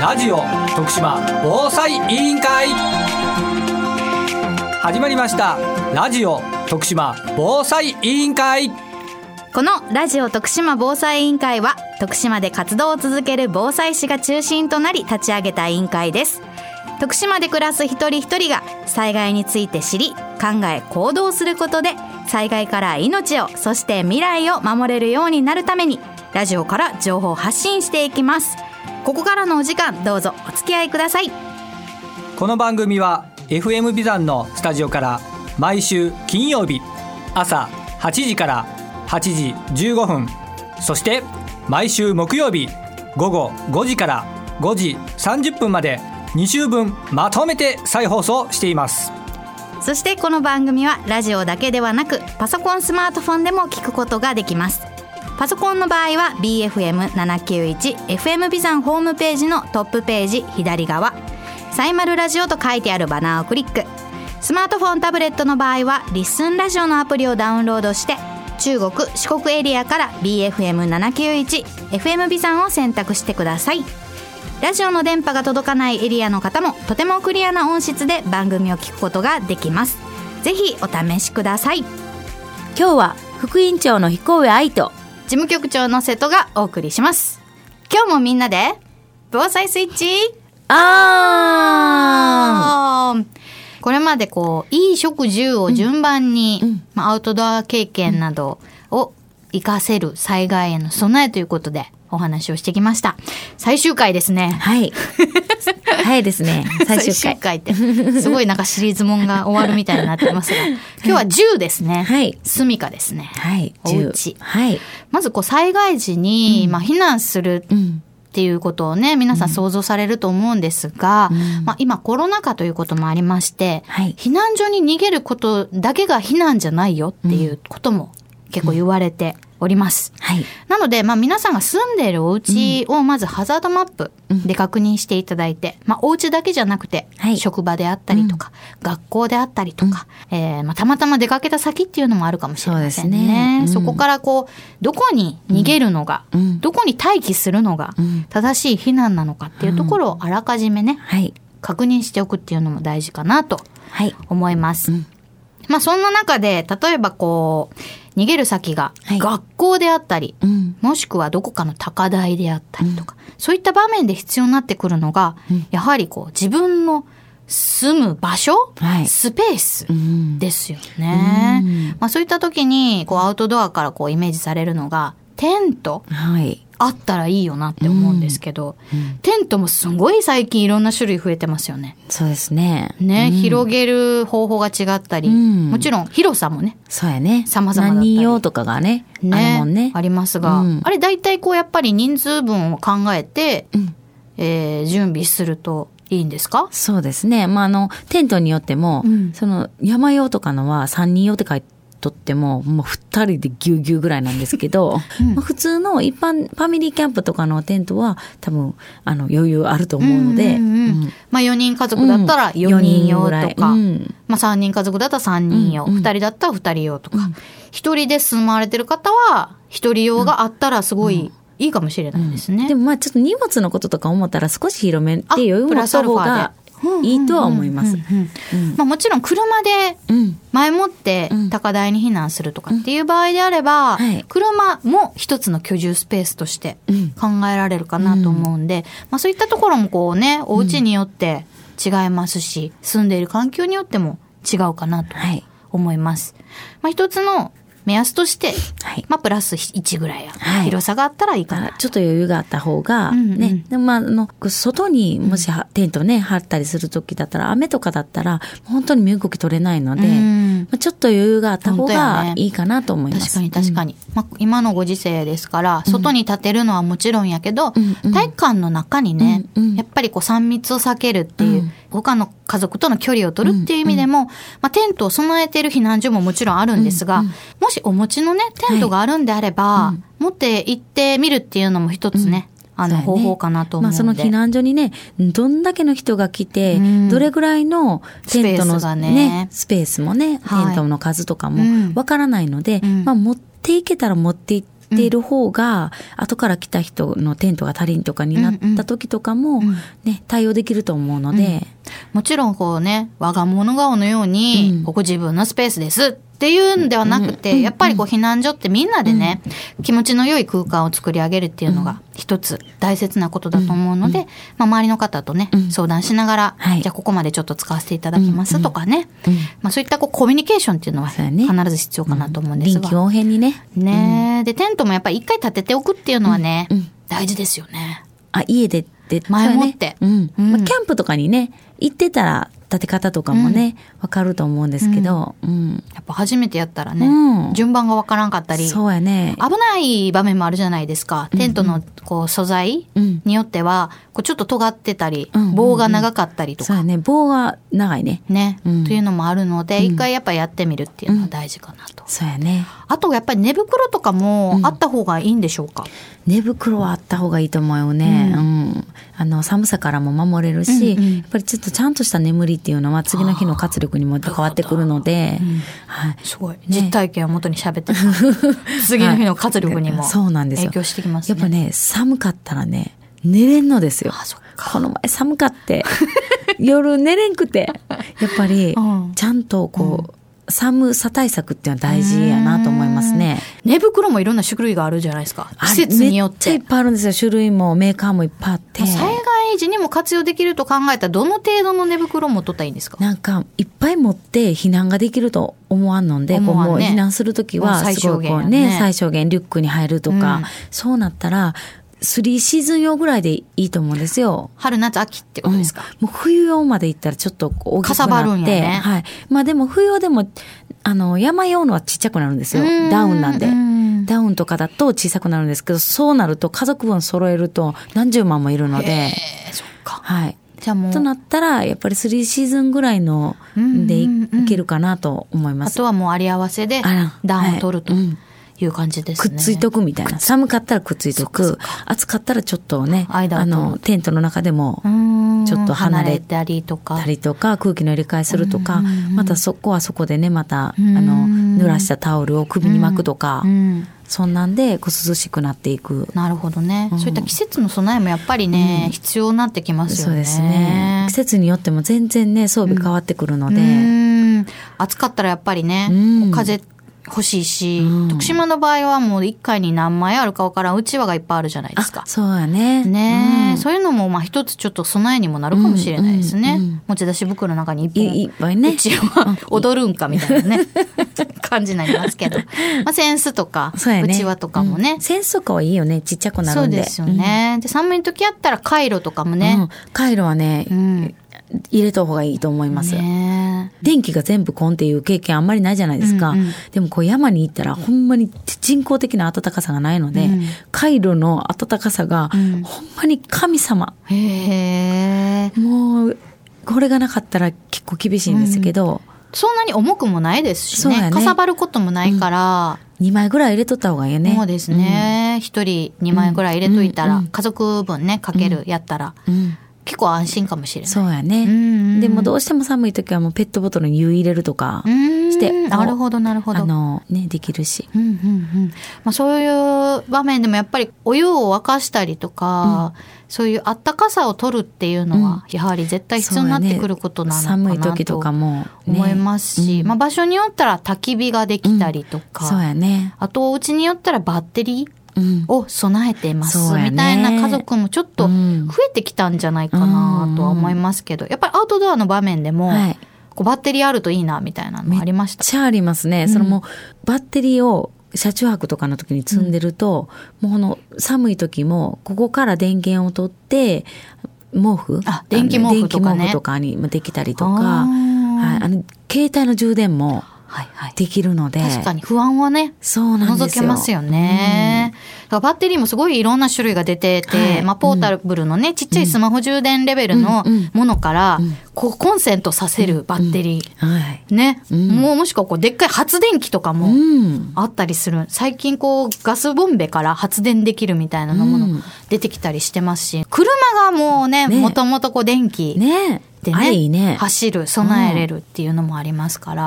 ラジオ徳島防災委員会。始まりました。ラジオ徳島防災委員会。このラジオ徳島防災委員会は徳島で活動を続ける防災士が中心となり立ち上げた委員会です。徳島で暮らす一人一人が災害について知り考え行動することで災害から命をそして未来を守れるようになるためにラジオから情報を発信していきます。ここからのお時間どうぞお付き合いください。この番組は FM ビザンのスタジオから毎週金曜日朝8時から8時15分そして毎週木曜日午後5時から5時30分まで2週分まとめて再放送しています。そしてこの番組はラジオだけではなくパソコンスマートフォンでも聞くことができます。パソコンの場合は BFM791FM ビザンホームページのトップページ左側。サイマルラジオと書いてあるバナーをクリック。スマートフォンタブレットの場合はリッスンラジオのアプリをダウンロードして中国四国エリアから BFM791FM ビザンを選択してください。ラジオの電波が届かないエリアの方もとてもクリアな音質で番組を聞くことができます。ぜひお試しください。今日は副委員長の彦上愛と事務局長の瀬戸がお送りします。今日もみんなで防災スイッチあーこれまでこういい食住を順番に、まあ、アウトドア経験などを活かせる災害への備えということでお話をしてきました。最終回ですね。はい。早いですね。最終回。って。すごいなんかシリーズもんが終わるみたいになってますが。今日は10ですね。はい。住みかですね。はい。お10家。はい。まずこう災害時に、まあ、避難するうん。っていうことをね、皆さん想像されると思うんですが、まあ今コロナ禍ということもありまして、はい。避難所に逃げることだけが避難じゃないよっていうことも結構言われております。はい。なので、まあ皆さんが住んでいるお家をまずハザードマップで確認していただいて、まあお家だけじゃなくて、はい。職場であったりとか、学校であったりとか、えーまあたまたま出かけた先っていうのもあるかもしれませんね。ね。うん。そこからこう、どこに逃げるのが、うん。どこに待機するのがうん。正しい避難なのかっていうところをあらかじめね、はい。確認しておくっていうのも大事かなとはい。思います。まあそんな中で、例えばこう、逃げる先がはい。学校であったり、うん。もしくはどこかの高台であったりとか、そういった場面で必要になってくるのが、やはりこう自分の住む場所、はい。スペースうん。ですよね。まあそういった時に、こうアウトドアからこうイメージされるのが、テント。はいあったらいいよなって思うんですけど、テントもすごい最近いろんな種類増えてますよね。そうですね。ね、広げる方法が違ったり、うん。もちろん広さもね、そうやね。様々だったり。何人用とかがねあるもんね。ありますが、うん。あれ大体こうやっぱり人数分を考えて、うん。えー準備するといいんですか？そうですね。まあ、あの、テントによっても、うん。その、山用とかのは3人用って書いとっても、もう2人でぎゅうぎゅうぐらいなんですけど、まあ普通の一般、ファミリーキャンプとかのテントは、多分、あの、余裕あると思うので、うんうんうんうん。まあ4人家族だったら4人用とか、うん。まあ3人家族だったら3人用、うんうん。2人だったら2人用とか、1人で住まわれてる方は1人用があったらすごいいいかもしれないですね。でもまあちょっと荷物のこととか思ったら少し広めで余裕を持った方がいいとは思います。まあもちろん車でうん。前もってうん高台に避難するとかっていう場合であれば、はい車も一つの居住スペースとしてうん考えられるかなと思うんで、まあそういったところもこうね、お家によって違いますし、住んでいる環境によっても違うかなとはい。思います。まあ一つの目安として、はい。まあプラス1ぐらいや、はい広さがあったらいいかな。ちょっと余裕があった方が、うんうんね。でもまあ、あの、外にもしはテントね、張ったりする時だったら、雨とかだったら、本当に身動き取れないので、うんまあちょっと余裕があった方がねいいかなと思います。確かに確かに。まあ、今のご時世ですから、外に立てるのはもちろんやけど、んうん体育館の中にね、うんうんやっぱりこう3密を避けるっていう、うん他の家族との距離を取るっていう意味でも、まあ、テントを備えている避難所ももちろんあるんですが、もしお持ちのね、テントがあるんであれば、持って行ってみるっていうのも一つね、あの、そうやね。方法かなと思うんで。まあその避難所にね、どんだけの人が来て、うん。どれぐらいのテントのね。ね、スペースもね、はい。テントの数とかうん。もわからないので、うん。まあ持っていけたら持っていっっている方が、後から来た人のテントが足りんとかになった時とかも、ね、対応できると思うので、もちろんこうね、我が物顔のように、うん。ここ自分のスペースですっていうんではなくて、やっぱりこう避難所ってみんなでね、気持ちの良い空間を作り上げるっていうのが一つ大切なことだと思うので、まあ周りの方とね、相談しながら、はい。じゃあここまでちょっと使わせていただきますとかね、うん。まあそういったこうコミュニケーションっていうのは必ず必要かなと思うんですが。臨機応変にね、ねえ、で、テントもやっぱり一回立てておくっていうのはね、大事ですよね。あ、家でって、前もって。うん。まあ、キャンプとかにね、行ってたら、立て方とかもね、わ、かると思うんですけど、うん。やっぱ初めてやったらね、うん順番がわからんかったり、そうやね。危ない場面もあるじゃないですか。テントのこう素材うんによっては、こうちょっと尖ってたり棒が長かったりとか、そうやね。棒が長いね。ね、うんというのもあるので、一回やっぱやってみるっていうのは大事かなと。そうやね。あとやっぱり寝袋とかもあった方がいいんでしょうか、寝袋はあった方がいいと思うよね。ううん。あの、寒さからも守れるし、やっぱりちょっとちゃんとした眠りっていうのは次の日の活力にも関わってくるので、はい。すごい。実体験をもとに喋ってる 次の日の活力にもはい。そうなんですよ。影響してきますね。やっぱね、寒かったらね、寝れんのですよ。この前寒かって、夜寝れんくて、やっぱりうん、ちゃんとこう、寒さ対策っていうのは大事やなと思いますね。寝袋もいろんな種類があるじゃないですか。あ季節によっ。めっちゃいってぱいあるんですよ。種類もメーカーもいっぱいあって。災害時にも活用できると考えたらどの程度の寝袋を持っとったらいいんですか？なんか、いっぱい持って避難ができると思わんので、こうもう避難するときは、ねね、最小限リュックに入るとか、うんそうなったら、3シーズン用ぐらいでいいと思うんですよ。春夏秋ってことですか、うんもう冬用まで行ったらちょっと大きくなって。かさばるんやねはい。まあでも冬用でも、あの、山用のはちっちゃくなるんですようん。ダウンなんでうん。ダウンとかだと小さくなるんですけど、そうなると家族分揃えると何十万もいるので、えーそっか。はい。じゃあもう、となったら、やっぱり3シーズンぐらいのうんでいけるかなと思います。あとはもうあり合わせであら暖を取るとはいうんいう感じですね。くっついとくみたいな。寒かったらくっついとく。暑かったらちょっとね、あの、テントの中でもちょっと離れたりとかた。りとか、空気の入れ替えするとか、またそこはそこでね、また、あうんの、濡らしたタオルを首に巻くとかう、んそんなんで、こう涼しくなっていく。なるほどね、そういった季節の備えもやっぱりね、必要になってきますよね。そうですね。季節によっても全然ね、装備変わってくるので、うん暑かったらやっぱりね、風欲しいし、うん徳島の場合はもう一回に何枚あるかわからんうちわがいっぱいあるじゃないですかあ、。そうやね。ねえ、うんそういうのもまあ一つちょっと備えにもなるかもしれないですね。うんうんうん持ち出し袋の中にいいっぱいねうちは踊るんかみたいなね感じになりますけど、まあ、センスとかそうやね。うちわとかもね、うんセンスとかはいいよね。ちっちゃくなるんで。そうですよね。で寒い時やったらカイロとかもうん。ねうん。カイロはね、うん入れた方がいいと思います。ね電気が全部コンっていう経験あんまりないじゃないですか。うんうんでもこう山に行ったらほんまに人工的な暖かさがないので、うんカイロの暖かさがうんほんまに神様。へえ。もう、これがなかったら結構厳しいんですけど、そんなに重くもないですしね。ねかさばることもないから、2枚ぐらい入れとった方がいいよね。そうですね。一、人2枚ぐらい入れといたら、うんうん家族分ね、かけるやったら、うん。結構安心かもしれない。そうやね。うんうんでもどうしても寒い時はもうペットボトルに湯入れるとかして、なるほど、なるほど。あの、ね、できるし。うんうんうんまあ、そういう場面でもやっぱりお湯を沸かしたりとか、そういうあったかさを取るっていうのはやはり絶対必要になってくることなのかなとかも、ね、思いますし、うんまあ、場所によったら焚き火ができたりとか、そうやね。あとお家によったらバッテリーうん。を備えています、みたいな家族もちょっと増うん。えてきたんじゃないかなとは思いますけど、やっぱりアウトドアの場面でも、はい。こうバッテリーあるといいなみたいなのありました。めっちゃありますね。そのもう、バッテリーを車中泊とかの時に積んでると、もうこの寒い時も、ここから電源を取って、毛布？あ電気毛布とかね。電気毛布とかにもできたりとか、あー。はい、あの、携帯の充電もはいはい。できるので、確かに不安はねそうなんですよ。覗けますよね。だからバッテリーもすごいいろんな種類が出てて、はい。まあ、ポータブルのね、ちっちゃいスマホ充電レベルのうんうん。ものから、こうコンセントさせるバッテリー。はい。ね、ん。もうもしくはこうでっかい発電機とかもうん。あったりする。最近こうガスボンベから発電できるみたいなのものうん。出てきたりしてますし、車がもうね、ね。もともとこう電気ねてね。ね。走る備えれるっていうのもありますから、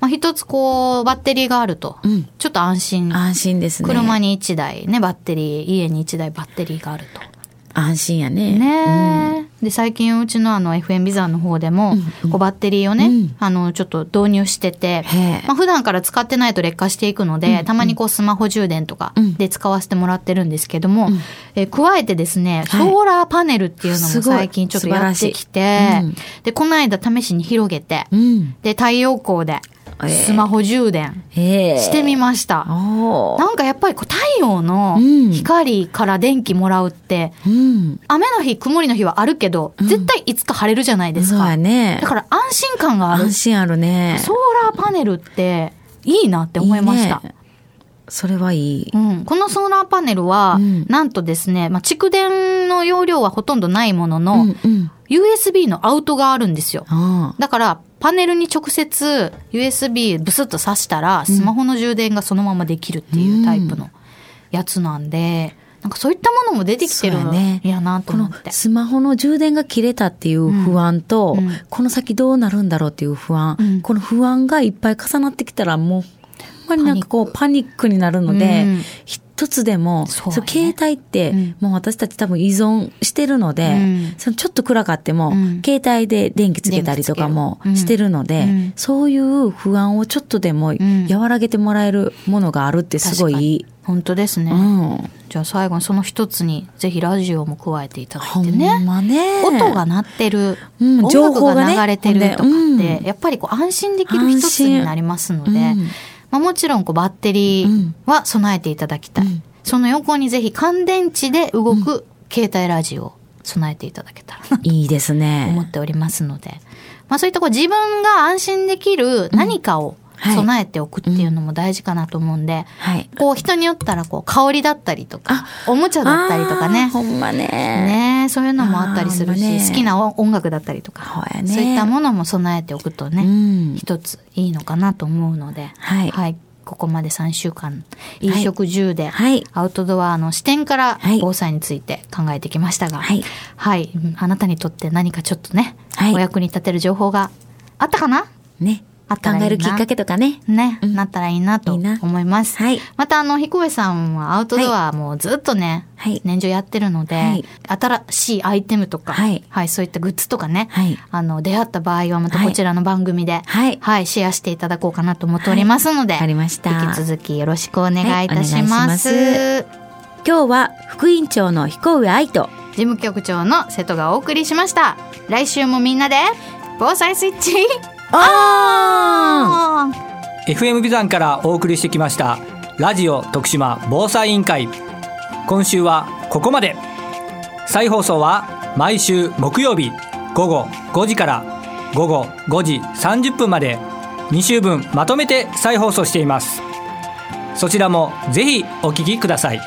まあ、一つこうバッテリーがあると、うん。ちょっと安心。安心ですね。車に1台ねバッテリー家に1台バッテリーがあると。安心やね。ねえ、で最近うちのあの FM ビザンの方でも、こうバッテリーをね、うん。あのちょっと導入してて、まあ普段から使ってないと劣化していくので、たまにこうスマホ充電とかうん。で使わせてもらってるんですけども、えー加えてですねソはい。ーラーパネルっていうのも最近ちょっとやってきて、でこの間試しに広げて、うん。で太陽光でええスマホ充電してみました。おーなんかやっぱりこう太陽のうん光から電気もらうって、うん。雨の日曇りの日はあるけど、絶対いつか晴れるじゃないですか。やねだ。から安心感がある。安心あるね。ソーラーパネルっていいなって思いました。ねそれはいい。うん、このソーラーパネルは、うんなんとですね、まあ、蓄電の容量はほとんどないものの、うんうん。USB のアウトがあるんですよ。あだから、パネルに直接 USB ブスッと挿したら、スマホの充電がそのままできるっていうタイプのやつなんで、なんかそういったものも出てきてるね。いやなと思って。スマホの充電が切れたっていう不安と、うん。うん。この先どうなるんだろうっていう不安、うん。この不安がいっぱい重なってきたらもうほんまになんかこうパニック。になるので、うん一つでもそうやね。携帯って、うん。もう私たち多分依存してるので、うん。そのちょっと暗かっても、うん。携帯で電気つけたりとかもしてるので、うん。そういう不安をちょっとでもん。和らげてもらえるものがあるってすごいいい。本当ですね。うん。じゃあ最後にその一つにぜひラジオも加えていただいてね。まね。音が鳴ってる、うん情報が流れてるとかって、やっぱりこう安心できる一つになりますので、うんまあ、もちろんこうバッテリーは備えていただきたい。うんその横にぜひ乾電池で動く携帯ラジオを備えていただけたらな といいですね。思っておりますので、まあそういったこう自分が安心できる何かをはい備えておくっていうのも大事かなと思うんで、はい。こう人によったらこう香りだったりとか、おもちゃだったりとかね。ほんまね。ねそういうのもあったりするし、ね。好きな音楽だったりとか、ね。そういったものも備えておくとね、うん。一ついいのかなと思うので、はい。ここまで3週間、飲食住で、はい。アウトドアの視点からはい。防災について考えてきましたが、はい。はい。うんあなたにとって何かちょっとね、はい。お役に立てる情報があったかな？ね。あったらいいな。考えるきっかけとかね。ね、うん。なったらいいなと思います。はい。またあの、彦上さんはアウトドアもうずっとね、はい。年中やってるので、はい。新しいアイテムとか、はい。そういったグッズとかね、はい。あの、出会った場合はまたこちらの番組で、はい。シェアしていただこうかなと思っておりますので、わかりました。引き続きよろしくお願いいたします。はいお願いし今日は副委員長の彦上愛と、事務局長の瀬戸がお送りしました。来週もみんなで、防災スイッチ。あ FM ビザンからお送りしてきましたラジオ徳島防災委員会。今週はここまで。再放送は毎週木曜日午後5時から午後5時30分まで。2週分まとめて再放送しています。そちらもぜひお聞きください。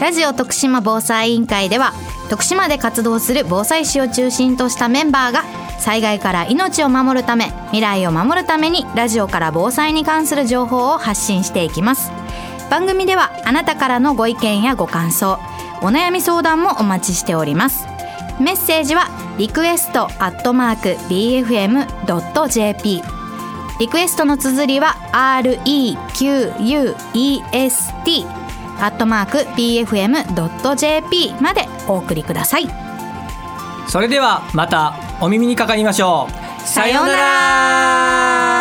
ラジオ徳島防災委員会では徳島で活動する防災士を中心としたメンバーが災害から命を守るため未来を守るためにラジオから防災に関する情報を発信していきます。番組ではあなたからのご意見やご感想お悩み相談もお待ちしております。メッセージはリクエストアットマーク BFM.jp リクエストの綴りは REQUEST アットマーク BFM.jp までお送りください。それではまた。お耳にかかりましょう。さようなら。